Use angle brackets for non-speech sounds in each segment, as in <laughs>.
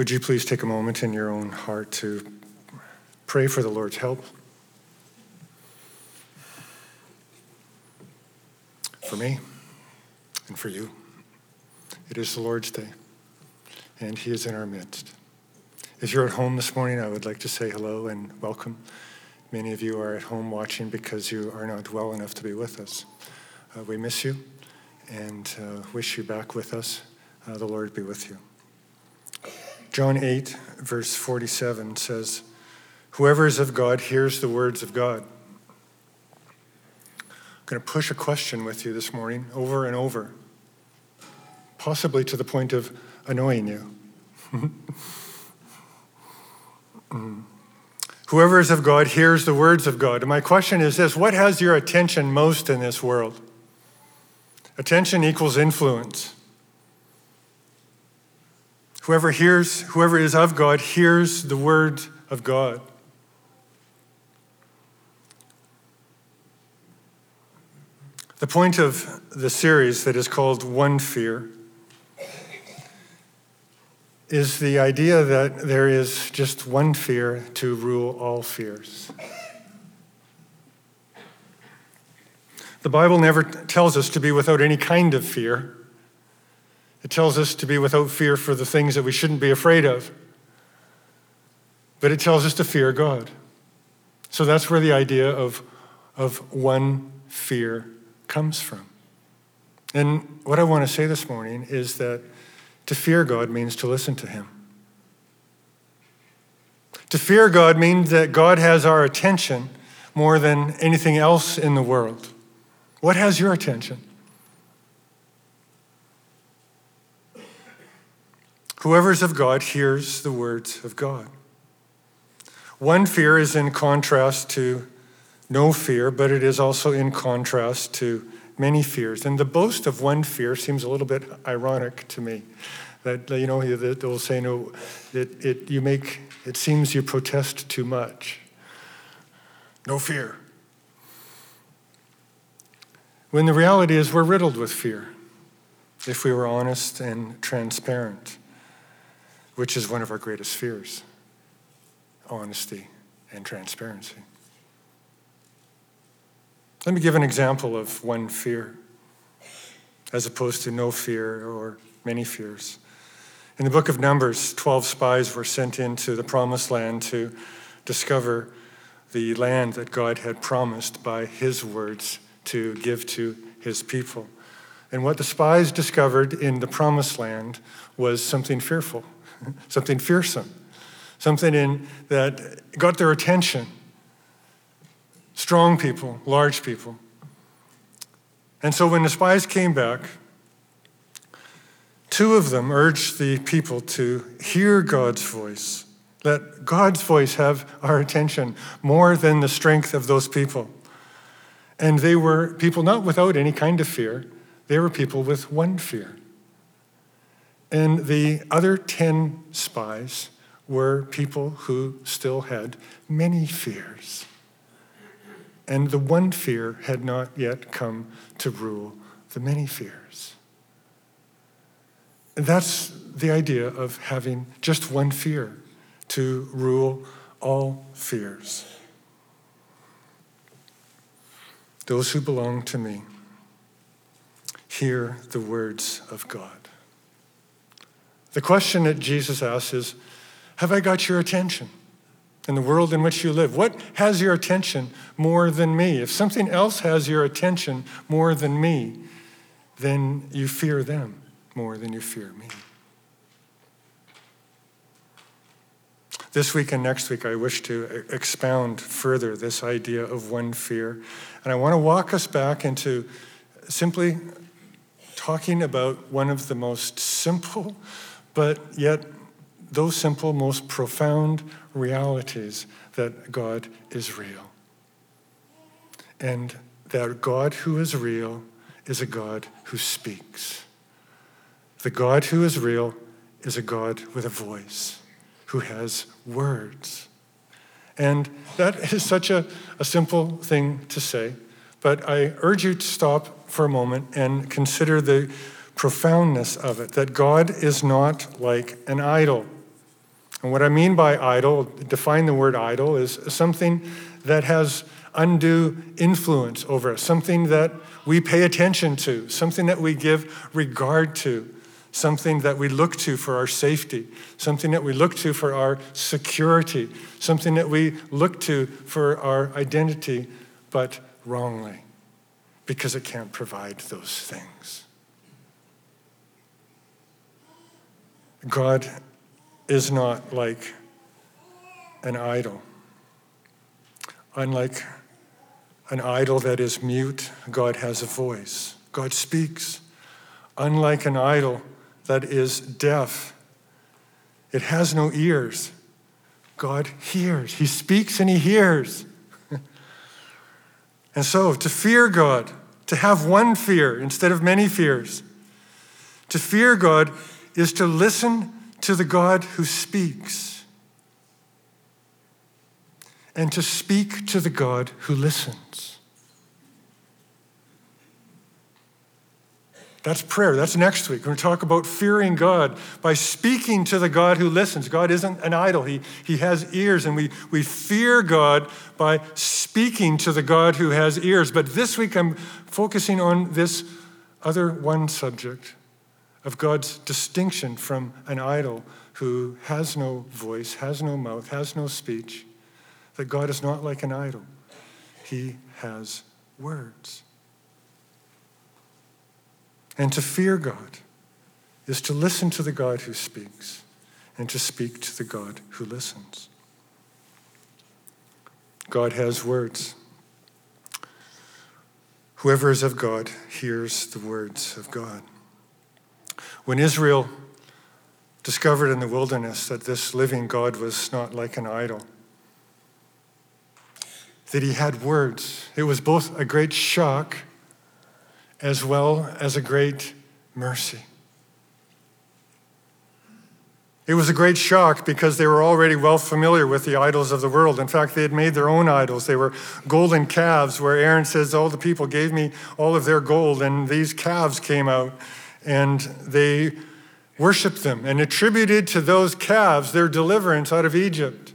Would you please take a moment in your own heart to pray for the Lord's help? For me and for you. It is the Lord's day, and He is in our midst. If you're at home this morning, I would like to say hello and welcome. Many of you are at home watching because you are not well enough to be with us. Uh, we miss you and uh, wish you back with us. Uh, the Lord be with you. John 8, verse 47 says, Whoever is of God hears the words of God. I'm going to push a question with you this morning over and over, possibly to the point of annoying you. <laughs> Whoever is of God hears the words of God. And my question is this what has your attention most in this world? Attention equals influence. Whoever hears, whoever is of God, hears the word of God. The point of the series that is called One Fear is the idea that there is just one fear to rule all fears. The Bible never tells us to be without any kind of fear. It tells us to be without fear for the things that we shouldn't be afraid of. But it tells us to fear God. So that's where the idea of, of one fear comes from. And what I want to say this morning is that to fear God means to listen to Him. To fear God means that God has our attention more than anything else in the world. What has your attention? Whoever's of God hears the words of God. One fear is in contrast to no fear, but it is also in contrast to many fears. And the boast of one fear seems a little bit ironic to me. That, you know, they'll say, no, it, it, you make, it seems you protest too much. No fear. When the reality is we're riddled with fear, if we were honest and transparent which is one of our greatest fears honesty and transparency. Let me give an example of one fear as opposed to no fear or many fears. In the book of Numbers, 12 spies were sent into the promised land to discover the land that God had promised by his words to give to his people. And what the spies discovered in the promised land was something fearful <laughs> something fearsome, something in, that got their attention. Strong people, large people. And so when the spies came back, two of them urged the people to hear God's voice. Let God's voice have our attention more than the strength of those people. And they were people not without any kind of fear, they were people with one fear. And the other 10 spies were people who still had many fears. And the one fear had not yet come to rule the many fears. And that's the idea of having just one fear to rule all fears. Those who belong to me hear the words of God. The question that Jesus asks is Have I got your attention in the world in which you live? What has your attention more than me? If something else has your attention more than me, then you fear them more than you fear me. This week and next week, I wish to expound further this idea of one fear. And I want to walk us back into simply talking about one of the most simple but yet those simple, most profound realities that God is real. And that God who is real is a God who speaks. The God who is real is a God with a voice, who has words. And that is such a, a simple thing to say, but I urge you to stop for a moment and consider the profoundness of it that God is not like an idol. And what I mean by idol, define the word idol, is something that has undue influence over us, something that we pay attention to, something that we give regard to, something that we look to for our safety, something that we look to for our security, something that we look to for our identity, but wrongly, because it can't provide those things. God is not like an idol. Unlike an idol that is mute, God has a voice. God speaks. Unlike an idol that is deaf, it has no ears. God hears. He speaks and He hears. <laughs> and so, to fear God, to have one fear instead of many fears, to fear God is to listen to the God who speaks and to speak to the God who listens. That's prayer. That's next week. We're going to talk about fearing God by speaking to the God who listens. God isn't an idol, He, he has ears, and we, we fear God by speaking to the God who has ears. But this week I'm focusing on this other one subject of God's distinction from an idol who has no voice, has no mouth, has no speech, that God is not like an idol. He has words. And to fear God is to listen to the God who speaks and to speak to the God who listens. God has words. Whoever is of God hears the words of God. When Israel discovered in the wilderness that this living God was not like an idol, that he had words, it was both a great shock as well as a great mercy. It was a great shock because they were already well familiar with the idols of the world. In fact, they had made their own idols. They were golden calves, where Aaron says, All the people gave me all of their gold, and these calves came out, and they worshiped them and attributed to those calves their deliverance out of Egypt.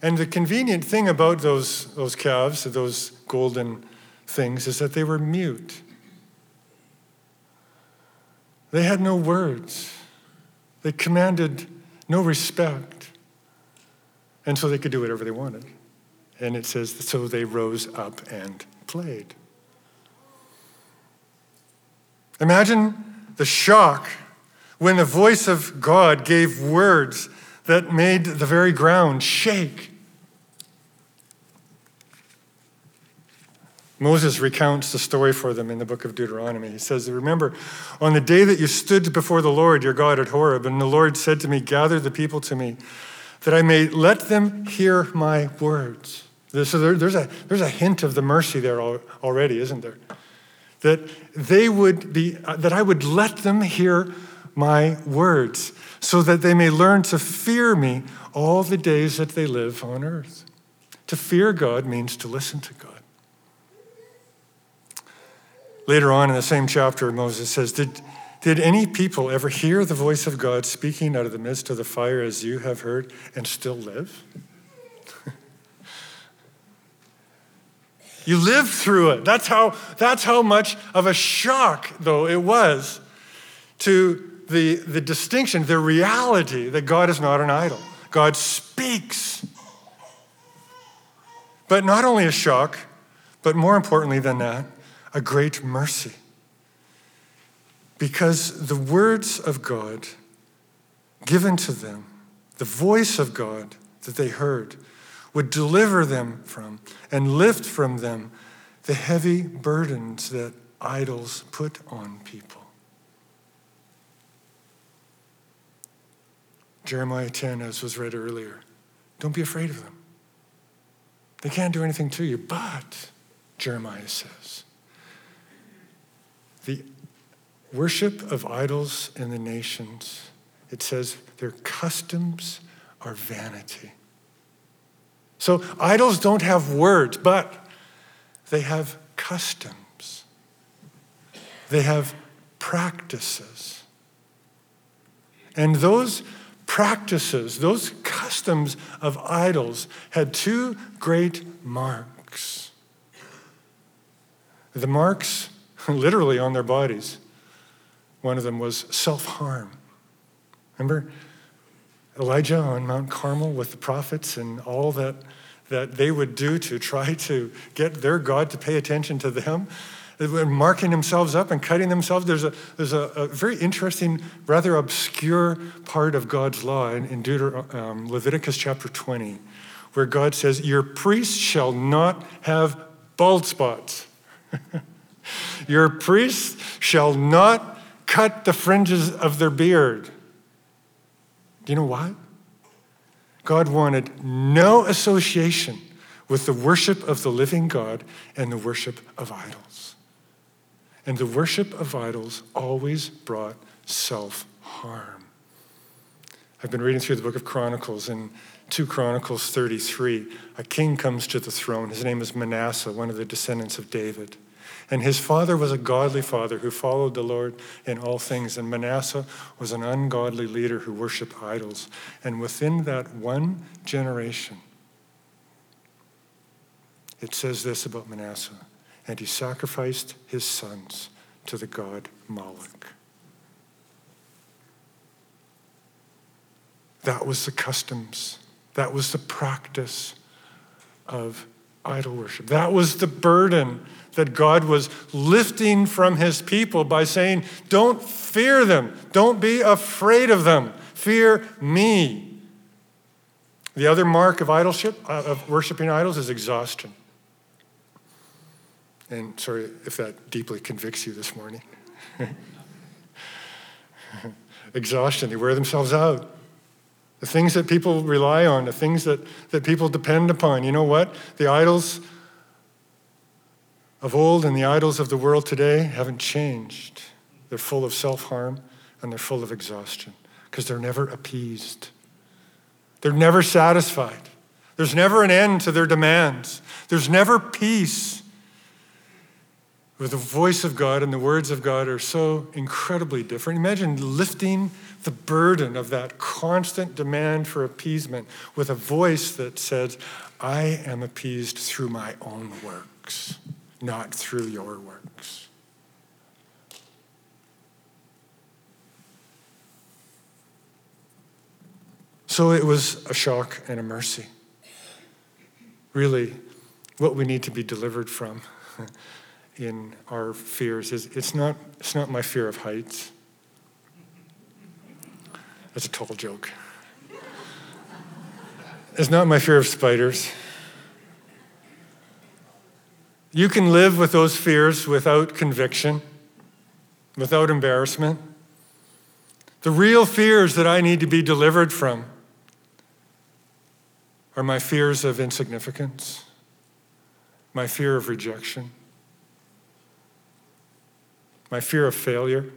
And the convenient thing about those, those calves, those golden things, is that they were mute. They had no words, they commanded no respect. And so they could do whatever they wanted. And it says, so they rose up and played. Imagine the shock when the voice of God gave words that made the very ground shake. Moses recounts the story for them in the book of Deuteronomy. He says, Remember, on the day that you stood before the Lord your God at Horeb, and the Lord said to me, Gather the people to me, that I may let them hear my words. So there's, a, there's a hint of the mercy there already, isn't there? That they would be, uh, that I would let them hear my words, so that they may learn to fear me all the days that they live on earth. To fear God means to listen to God. Later on in the same chapter, Moses says, Did, did any people ever hear the voice of God speaking out of the midst of the fire as you have heard and still live? <laughs> you lived through it. That's how, that's how much of a shock, though, it was to the, the distinction, the reality that God is not an idol. God speaks. But not only a shock, but more importantly than that, a great mercy. Because the words of God given to them, the voice of God that they heard, would deliver them from and lift from them the heavy burdens that idols put on people. Jeremiah 10, as was read earlier, don't be afraid of them. They can't do anything to you, but, Jeremiah says, the worship of idols in the nations, it says their customs are vanity. So idols don't have words, but they have customs, they have practices. And those practices, those customs of idols had two great marks. The marks, <laughs> literally on their bodies, one of them was self harm. Remember Elijah on Mount Carmel with the prophets and all that, that they would do to try to get their God to pay attention to them? marking themselves up and cutting themselves. There's a, there's a, a very interesting, rather obscure part of God's law in, in Deuter- um, Leviticus chapter 20, where God says, Your priests shall not have bald spots. <laughs> Your priests shall not cut the fringes of their beard. Do you know why? God wanted no association with the worship of the living God and the worship of idols. And the worship of idols always brought self harm. I've been reading through the book of Chronicles, and 2 Chronicles 33, a king comes to the throne. His name is Manasseh, one of the descendants of David. And his father was a godly father who followed the Lord in all things. And Manasseh was an ungodly leader who worshiped idols. And within that one generation, it says this about Manasseh and he sacrificed his sons to the god Moloch. That was the customs, that was the practice of idol worship. That was the burden that God was lifting from his people by saying, Don't fear them, don't be afraid of them, fear me. The other mark of idolship, uh, of worshiping idols, is exhaustion. And sorry if that deeply convicts you this morning. <laughs> Exhaustion, they wear themselves out. The things that people rely on, the things that, that people depend upon. You know what? The idols of old and the idols of the world today haven't changed. They're full of self harm and they're full of exhaustion because they're never appeased. They're never satisfied. There's never an end to their demands. There's never peace with the voice of God and the words of God are so incredibly different. Imagine lifting the burden of that constant demand for appeasement with a voice that says, I am appeased through my own works, not through your works. So it was a shock and a mercy. Really, what we need to be delivered from. <laughs> in our fears is it's not, it's not my fear of heights. That's a total joke. It's not my fear of spiders. You can live with those fears without conviction, without embarrassment. The real fears that I need to be delivered from are my fears of insignificance, my fear of rejection, my fear of failure,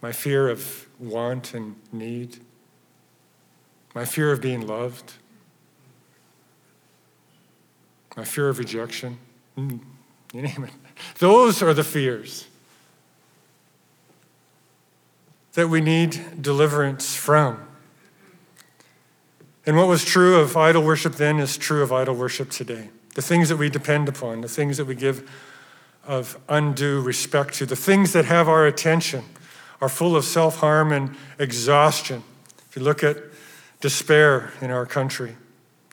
my fear of want and need, my fear of being loved, my fear of rejection. Mm, you name it. Those are the fears that we need deliverance from. And what was true of idol worship then is true of idol worship today. The things that we depend upon, the things that we give of undue respect to. The things that have our attention are full of self harm and exhaustion. If you look at despair in our country,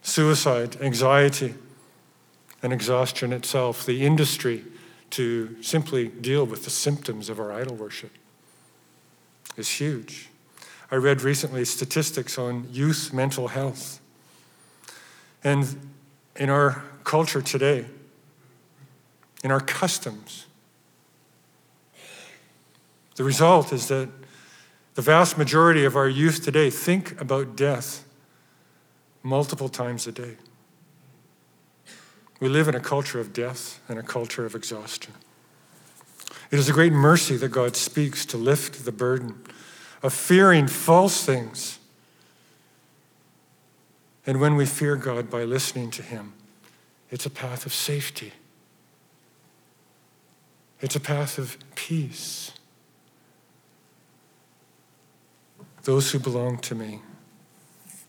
suicide, anxiety, and exhaustion itself, the industry to simply deal with the symptoms of our idol worship is huge. I read recently statistics on youth mental health. And in our culture today, in our customs. The result is that the vast majority of our youth today think about death multiple times a day. We live in a culture of death and a culture of exhaustion. It is a great mercy that God speaks to lift the burden of fearing false things. And when we fear God by listening to Him, it's a path of safety. It's a path of peace. Those who belong to me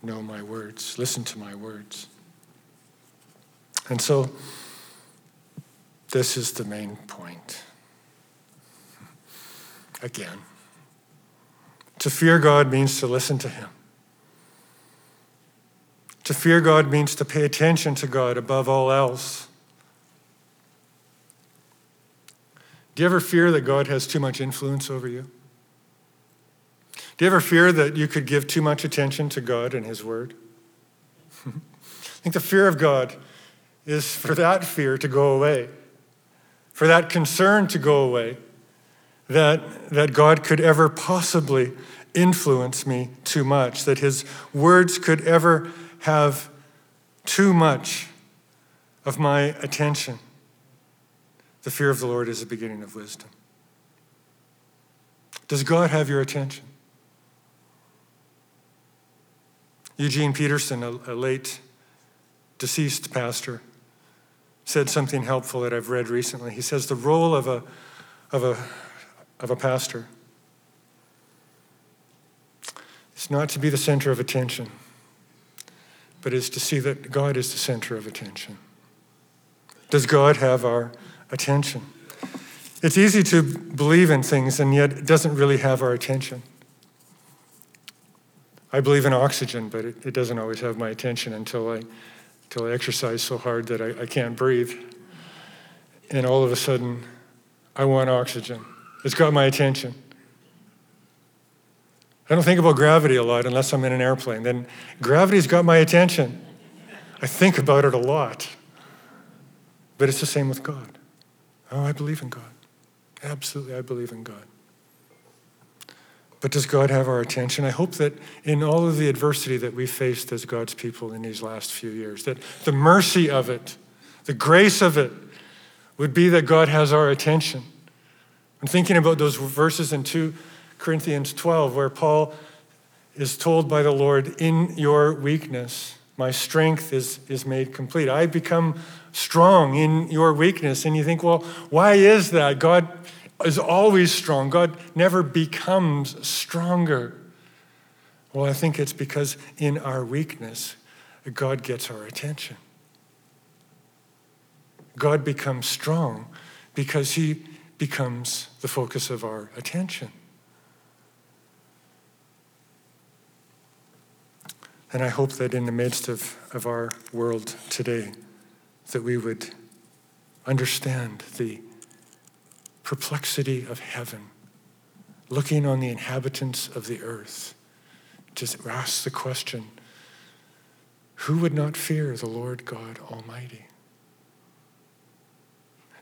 know my words, listen to my words. And so, this is the main point. Again, to fear God means to listen to Him. To fear God means to pay attention to God above all else. Do you ever fear that God has too much influence over you? Do you ever fear that you could give too much attention to God and His Word? I think the fear of God is for that fear to go away, for that concern to go away, that, that God could ever possibly influence me too much, that His words could ever have too much of my attention. The fear of the Lord is the beginning of wisdom. Does God have your attention? Eugene Peterson, a, a late deceased pastor, said something helpful that I've read recently. He says the role of a, of a, of a pastor is not to be the center of attention, but is to see that God is the center of attention. Does God have our attention? It's easy to believe in things and yet it doesn't really have our attention. I believe in oxygen, but it, it doesn't always have my attention until I, until I exercise so hard that I, I can't breathe. And all of a sudden, I want oxygen. It's got my attention. I don't think about gravity a lot unless I'm in an airplane. Then gravity's got my attention. I think about it a lot. But it's the same with God. Oh, I believe in God. Absolutely, I believe in God. But does God have our attention? I hope that in all of the adversity that we've faced as God's people in these last few years, that the mercy of it, the grace of it, would be that God has our attention. I'm thinking about those verses in 2 Corinthians 12 where Paul is told by the Lord, In your weakness, my strength is, is made complete. I become strong in your weakness. And you think, well, why is that? God is always strong. God never becomes stronger. Well, I think it's because in our weakness, God gets our attention. God becomes strong because he becomes the focus of our attention. And I hope that in the midst of, of our world today, that we would understand the perplexity of heaven, looking on the inhabitants of the earth, just ask the question who would not fear the Lord God Almighty?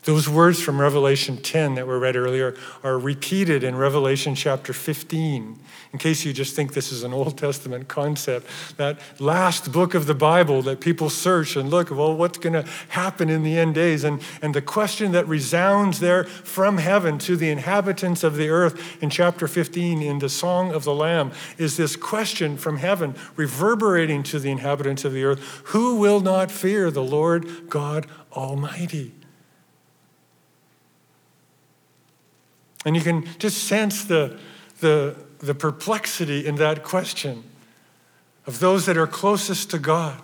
Those words from Revelation 10 that were read earlier are repeated in Revelation chapter 15. In case you just think this is an Old Testament concept, that last book of the Bible that people search and look, well, what's going to happen in the end days? And, and the question that resounds there from heaven to the inhabitants of the earth in chapter 15 in the Song of the Lamb is this question from heaven reverberating to the inhabitants of the earth Who will not fear the Lord God Almighty? And you can just sense the, the, the perplexity in that question of those that are closest to God,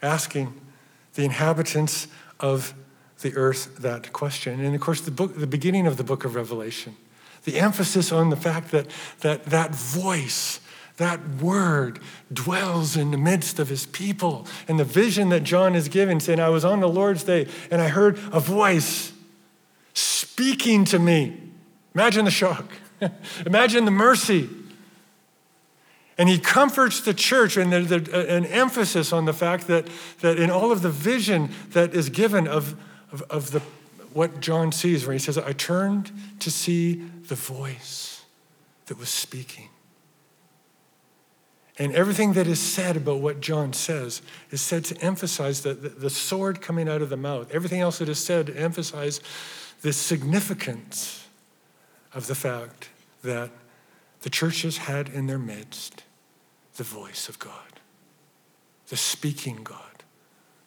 asking the inhabitants of the earth that question. And of course, the, book, the beginning of the book of Revelation, the emphasis on the fact that that, that voice, that word dwells in the midst of his people. And the vision that John is giving, saying, I was on the Lord's day and I heard a voice speaking to me. Imagine the shock. <laughs> Imagine the mercy. And he comforts the church, and there's uh, an emphasis on the fact that, that in all of the vision that is given of, of, of the, what John sees, where he says, I turned to see the voice that was speaking. And everything that is said about what John says is said to emphasize the, the, the sword coming out of the mouth. Everything else that is said to emphasize the significance of the fact that the churches had in their midst the voice of God, the speaking God,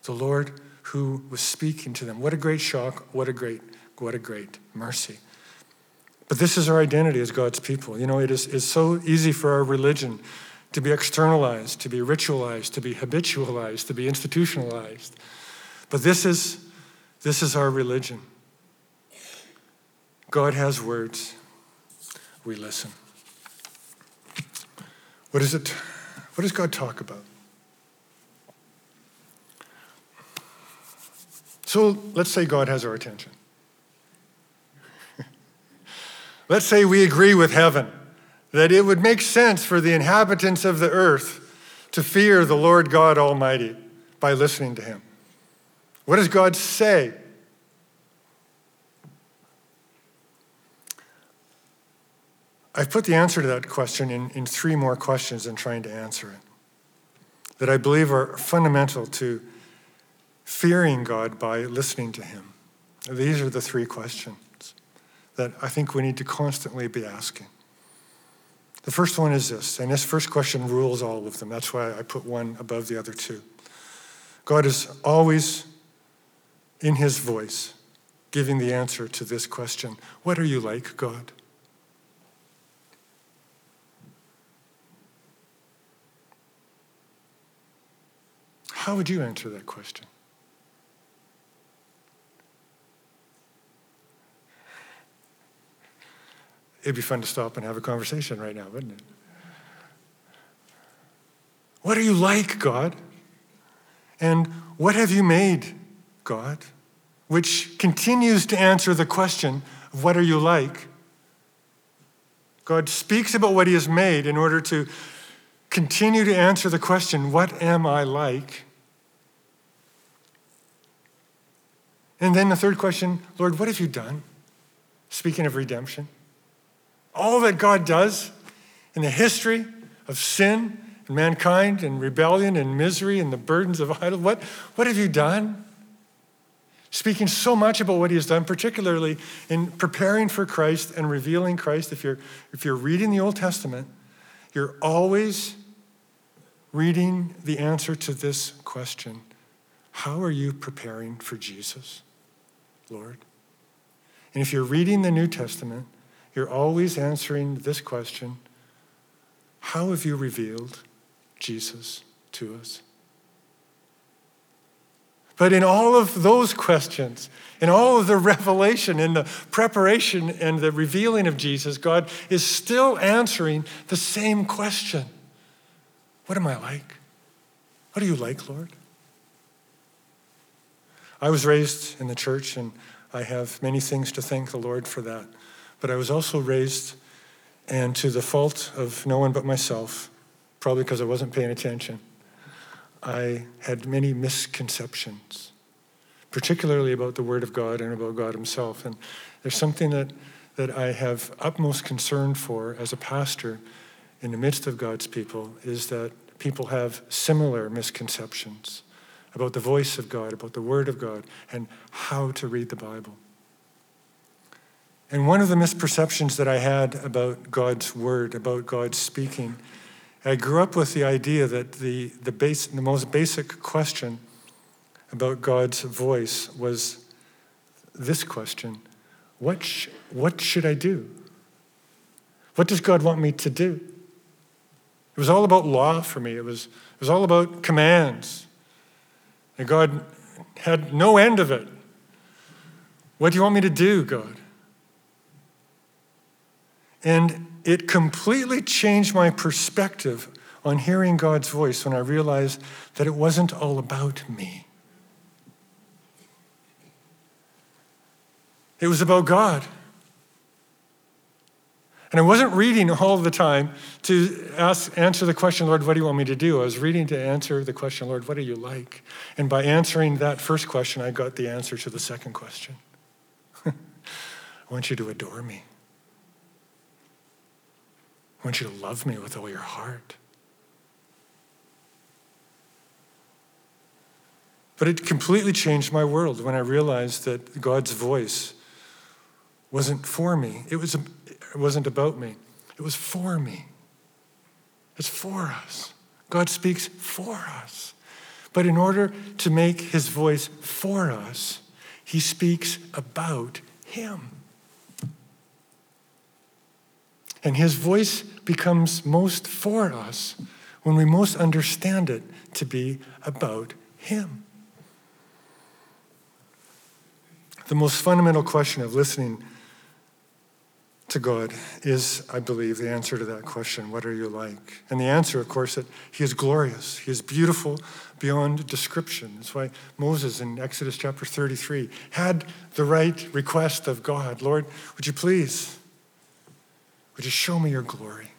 the Lord who was speaking to them. What a great shock, what a great, what a great mercy. But this is our identity as God's people. You know, it is it's so easy for our religion to be externalized, to be ritualized, to be habitualized, to be institutionalized. But this is, this is our religion. God has words, we listen. What is it? What does God talk about? So let's say God has our attention. <laughs> let's say we agree with heaven that it would make sense for the inhabitants of the earth to fear the Lord God Almighty by listening to him. What does God say? I've put the answer to that question in, in three more questions in trying to answer it that I believe are fundamental to fearing God by listening to Him. These are the three questions that I think we need to constantly be asking. The first one is this, and this first question rules all of them. That's why I put one above the other two. God is always in his voice giving the answer to this question What are you like, God? How would you answer that question? It'd be fun to stop and have a conversation right now, wouldn't it? What are you like, God? And what have you made, God? Which continues to answer the question of what are you like? God speaks about what he has made in order to continue to answer the question, what am I like? And then the third question, Lord, what have you done? Speaking of redemption all that God does in the history of sin and mankind and rebellion and misery and the burdens of <laughs> idol. What, what have you done? Speaking so much about what he has done, particularly in preparing for Christ and revealing Christ. If you're, if you're reading the Old Testament, you're always reading the answer to this question How are you preparing for Jesus, Lord? And if you're reading the New Testament, you're always answering this question How have you revealed Jesus to us? But in all of those questions, in all of the <laughs> revelation, in the preparation and the revealing of Jesus, God is still answering the same question What am I like? What are you like, Lord? I was raised in the church, and I have many things to thank the Lord for that. But I was also raised, and to the fault of no one but myself, probably because I wasn't paying attention, I had many misconceptions, particularly about the Word of God and about God Himself. And there's something that, that I have utmost concern for as a pastor in the midst of God's people is that people have similar misconceptions about the voice of God, about the Word of God, and how to read the Bible. And one of the misperceptions that I had about God's word, about God's speaking, I grew up with the idea that the, the, base, the most basic question about God's voice was this question what, sh- what should I do? What does God want me to do? It was all about law for me, it was, it was all about commands. And God had no end of it. What do you want me to do, God? And it completely changed my perspective on hearing God's voice when I realized that it wasn't all about me. It was about God. And I wasn't reading all the time to ask, answer the question, Lord, what do you want me to do? I was reading to answer the question, Lord, what are you like? And by answering that first question, I got the answer to the second question. <laughs> I want you to adore me. I want you to love me with all your heart. But it completely changed my world when I realized that God's voice wasn't for me. It, was, it wasn't about me. It was for me. It's for us. God speaks for us. But in order to make his voice for us, he speaks about him. And his voice becomes most for us when we most understand it to be about him. The most fundamental question of listening to God is, I believe, the answer to that question what are you like? And the answer, of course, that He is glorious, He is beautiful beyond description. That's why Moses in Exodus chapter 33 had the right request of God Lord, would you please, would you show me your glory?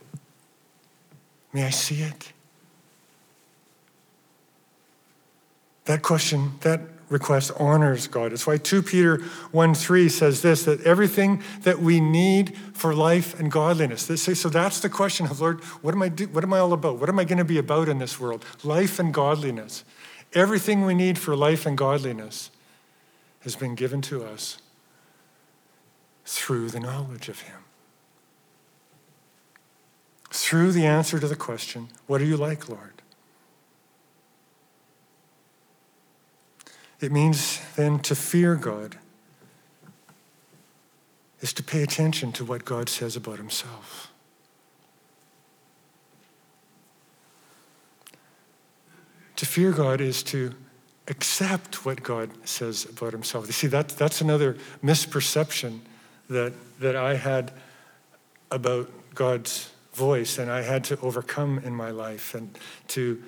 May I see it? That question, that request honors God. It's why 2 Peter 1 3 says this that everything that we need for life and godliness. So that's the question of Lord, what am I do, what am I all about? What am I going to be about in this world? Life and godliness. Everything we need for life and godliness has been given to us through the knowledge of Him. Through the answer to the question, What are you like, Lord? It means then to fear God is to pay attention to what God says about himself. To fear God is to accept what God says about himself. You see, that, that's another misperception that, that I had about God's voice and I had to overcome in my life and to,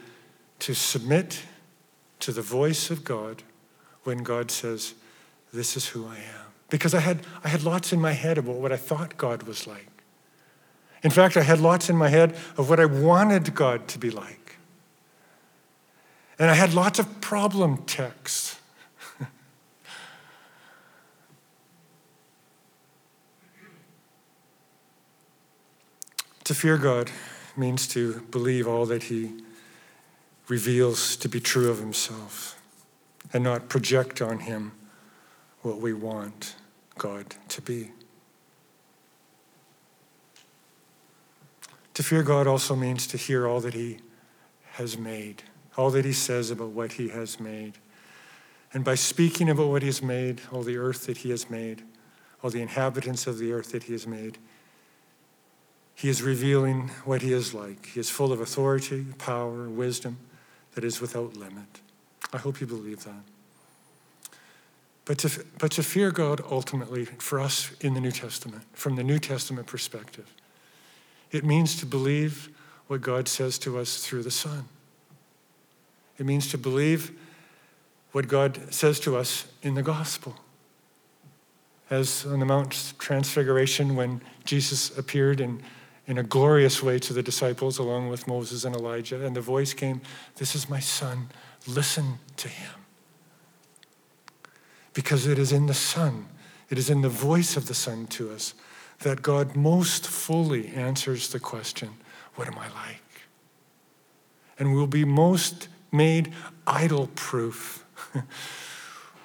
to submit to the voice of God when God says, This is who I am. Because I had, I had lots in my head about what I thought God was like. In fact, I had lots in my head of what I wanted God to be like. And I had lots of problem texts. <laughs> to fear God means to believe all that He reveals to be true of Himself and not project on Him what we want God to be. To fear God also means to hear all that He has made, all that He says about what He has made. And by speaking about what He has made, all the earth that He has made, all the inhabitants of the earth that He has made, He is revealing what He is like. He is full of authority, power, wisdom that is without limit. I hope you believe that. But to, but to fear God ultimately, for us in the New Testament, from the New Testament perspective, it means to believe what God says to us through the Son. It means to believe what God says to us in the gospel. As on the Mount Transfiguration, when Jesus appeared in, in a glorious way to the disciples along with Moses and Elijah, and the voice came, This is my Son, listen to him. Because it is in the Son, it is in the voice of the Son to us that God most fully answers the question, What am I like? And we'll be most made idol proof <laughs>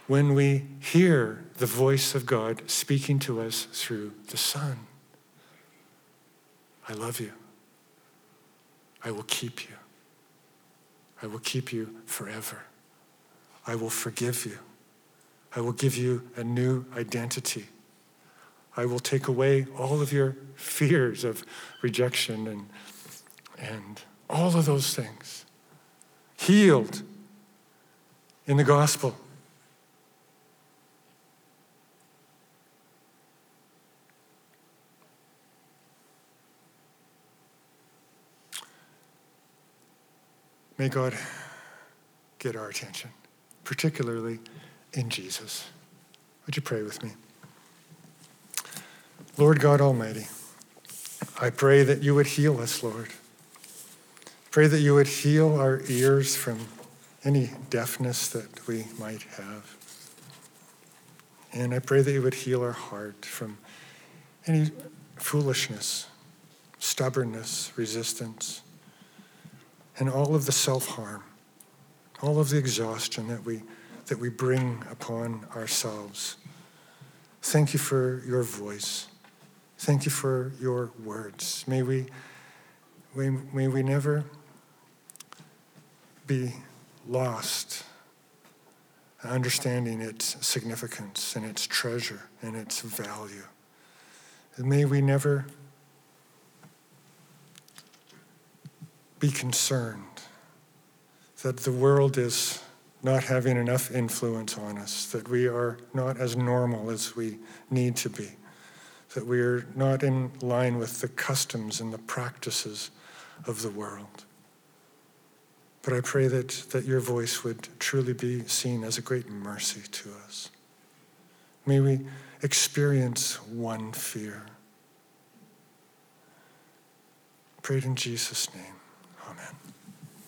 when we hear the voice of God speaking to us through the Son. I love you. I will keep you. I will keep you forever. I will forgive you. I will give you a new identity. I will take away all of your fears of rejection and, and all of those things. Healed in the gospel. May God get our attention, particularly in Jesus. Would you pray with me? Lord God Almighty, I pray that you would heal us, Lord. Pray that you would heal our ears from any deafness that we might have. And I pray that you would heal our heart from any foolishness, stubbornness, resistance, and all of the self harm, all of the exhaustion that we that we bring upon ourselves. Thank you for your voice. Thank you for your words. May we, may, may we never be lost understanding its significance and its treasure and its value. And may we never be concerned that the world is not having enough influence on us, that we are not as normal as we need to be, that we are not in line with the customs and the practices of the world. But I pray that, that your voice would truly be seen as a great mercy to us. May we experience one fear. Prayed in Jesus' name.